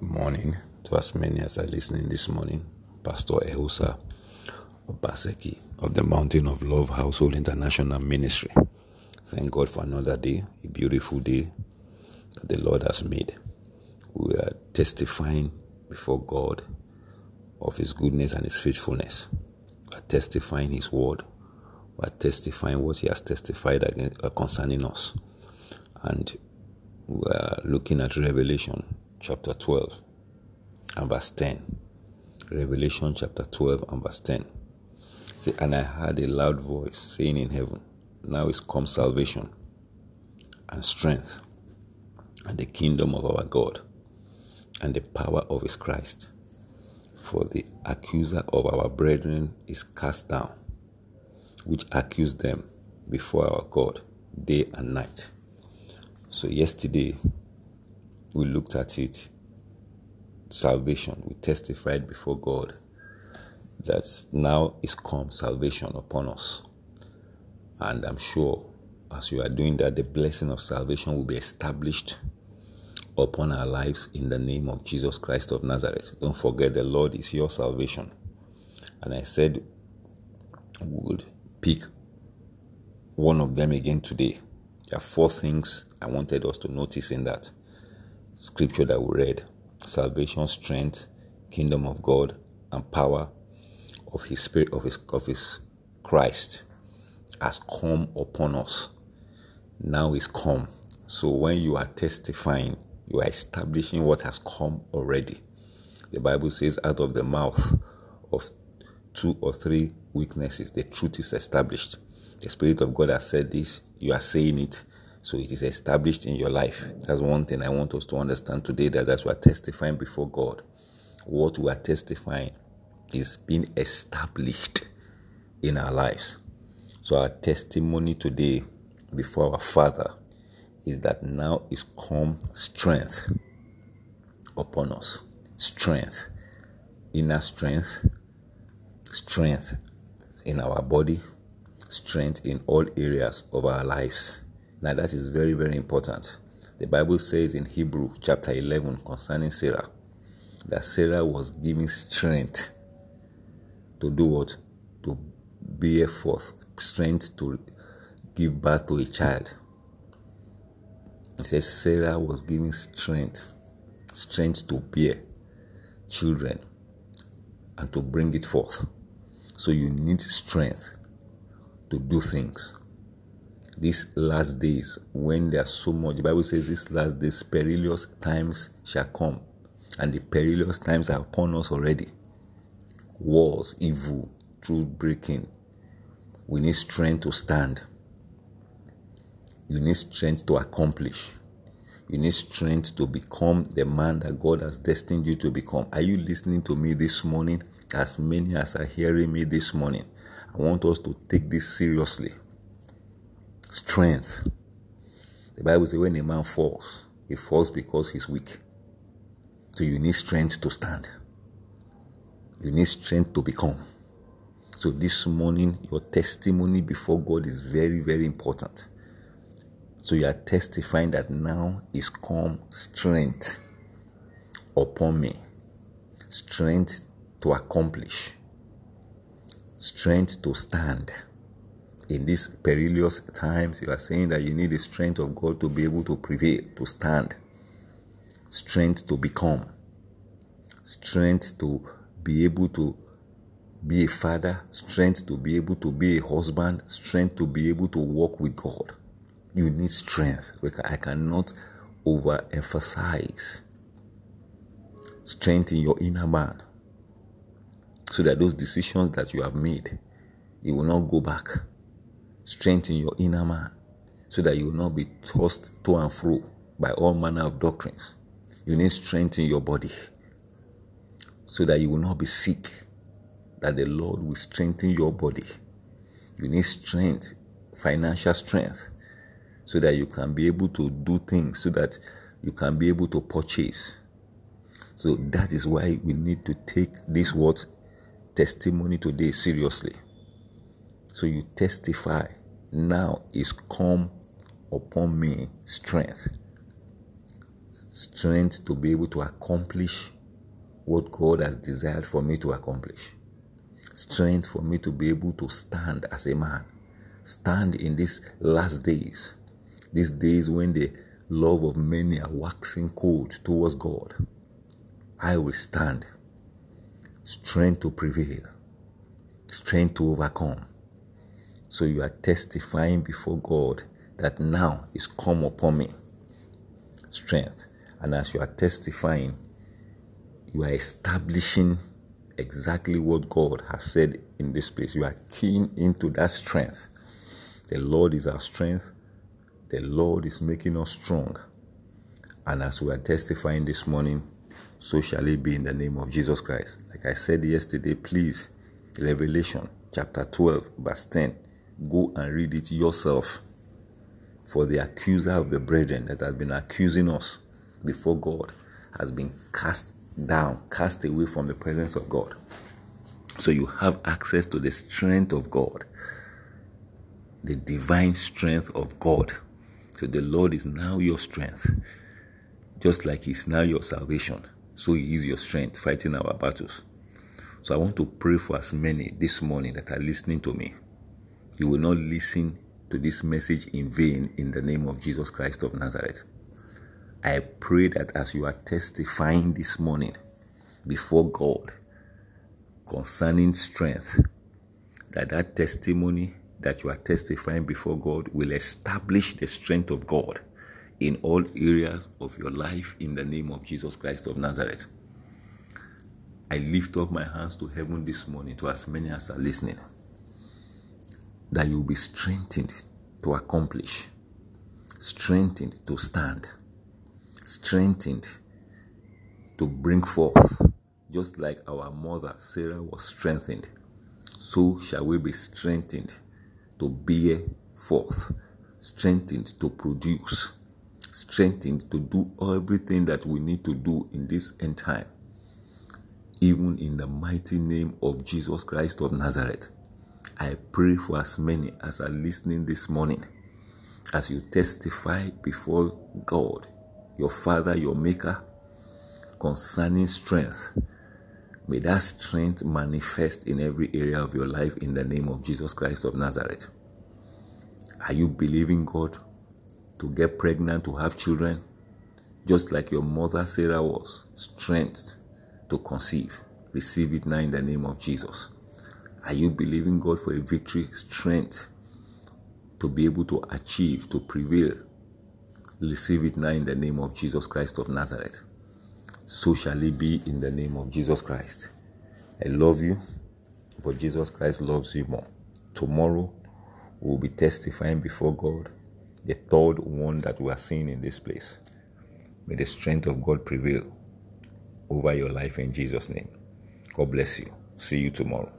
morning to as many as are listening this morning. Pastor Ehusa Obaseki of the Mountain of Love Household International Ministry. Thank God for another day, a beautiful day that the Lord has made. We are testifying before God of His goodness and His faithfulness. We are testifying His word. We are testifying what He has testified against, uh, concerning us. And we are looking at Revelation chapter 12 and verse 10. Revelation chapter 12 and verse 10. Say, and I heard a loud voice saying in heaven, Now is come salvation and strength and the kingdom of our God and the power of his Christ. For the accuser of our brethren is cast down, which accused them before our God day and night. So, yesterday we looked at it salvation. We testified before God that now is come salvation upon us. And I'm sure as you are doing that, the blessing of salvation will be established upon our lives in the name of Jesus Christ of Nazareth. Don't forget, the Lord is your salvation. And I said, would pick one of them again today. There are four things I wanted us to notice in that scripture that we read salvation, strength, kingdom of God, and power of His Spirit, of His, of His Christ has come upon us. Now is come. So when you are testifying, you are establishing what has come already. The Bible says, out of the mouth of two or three witnesses, the truth is established. The Spirit of God has said this, you are saying it, so it is established in your life. That's one thing I want us to understand today that as we are testifying before God, what we are testifying is being established in our lives. So our testimony today before our Father is that now is come strength upon us. Strength, inner strength, strength in our body, strength in all areas of our lives. Now, that is very, very important. The Bible says in Hebrew chapter 11 concerning Sarah that Sarah was given strength to do what? To bear forth, strength to give birth to a child. It says Sarah was given strength, strength to bear children and to bring it forth. So you need strength to do things. These last days, when there's so much, the Bible says these last days, perilous times shall come. And the perilous times are upon us already. Wars, evil, truth breaking. We need strength to stand. You need strength to accomplish. You need strength to become the man that God has destined you to become. Are you listening to me this morning? As many as are hearing me this morning, I want us to take this seriously. Strength. The Bible says when a man falls, he falls because he's weak. So you need strength to stand. You need strength to become. So this morning, your testimony before God is very, very important. So you are testifying that now is come strength upon me, strength to accomplish, strength to stand. In these perilous times, you are saying that you need the strength of God to be able to prevail, to stand, strength to become, strength to be able to be a father, strength to be able to be a husband, strength to be able to walk with God. You need strength. I cannot overemphasize strength in your inner man. So that those decisions that you have made, you will not go back. Strength in your inner man so that you will not be tossed to and fro by all manner of doctrines. You need strength in your body so that you will not be sick, that the Lord will strengthen your body. You need strength, financial strength so that you can be able to do things, so that you can be able to purchase. So that is why we need to take this word testimony today seriously. So you testify, now is come upon me strength. strength to be able to accomplish what God has desired for me to accomplish, strength for me to be able to stand as a man, stand in these last days, these days when the love of many are waxing cold towards God. I will stand, strength to prevail, strength to overcome. So you are testifying before God that now is come upon me strength. And as you are testifying, you are establishing exactly what God has said in this place. You are keen into that strength. The Lord is our strength. The Lord is making us strong. And as we are testifying this morning, so shall it be in the name of Jesus Christ. Like I said yesterday, please, Revelation chapter 12, verse 10, go and read it yourself for the accuser of the brethren that has been accusing us before God has been cast down, cast away from the presence of God. So you have access to the strength of God, the divine strength of God. So the Lord is now your strength, just like He's now your salvation. So He is your strength fighting our battles. So I want to pray for as many this morning that are listening to me. You will not listen to this message in vain in the name of Jesus Christ of Nazareth. I pray that as you are testifying this morning before God concerning strength, that that testimony that you are testifying before God will establish the strength of God in all areas of your life in the name of Jesus Christ of Nazareth. I lift up my hands to heaven this morning to as many as are listening that you will be strengthened to accomplish, strengthened to stand, strengthened to bring forth, just like our mother Sarah was strengthened, so shall we be strengthened to bear forth, strengthened to produce, strengthened to do everything that we need to do in this end time, even in the mighty name of Jesus Christ of Nazareth. I pray for as many as are listening this morning as you testify before God, your Father, your Maker, concerning strength. May that strength manifest in every area of your life in the name of Jesus Christ of Nazareth. Are you believing God to get pregnant, to have children? Just like your mother Sarah was, strength to conceive. Receive it now in the name of Jesus. Are you believing God for a victory, strength to be able to achieve, to prevail? Receive it now in the name of Jesus Christ of Nazareth. So shall it be in the name of Jesus Christ. I love you, but Jesus Christ loves you more. Tomorrow, we'll be testifying before God the third one that we are seeing in this place. May the strength of God prevail over your life in Jesus' name. God bless you. See you tomorrow.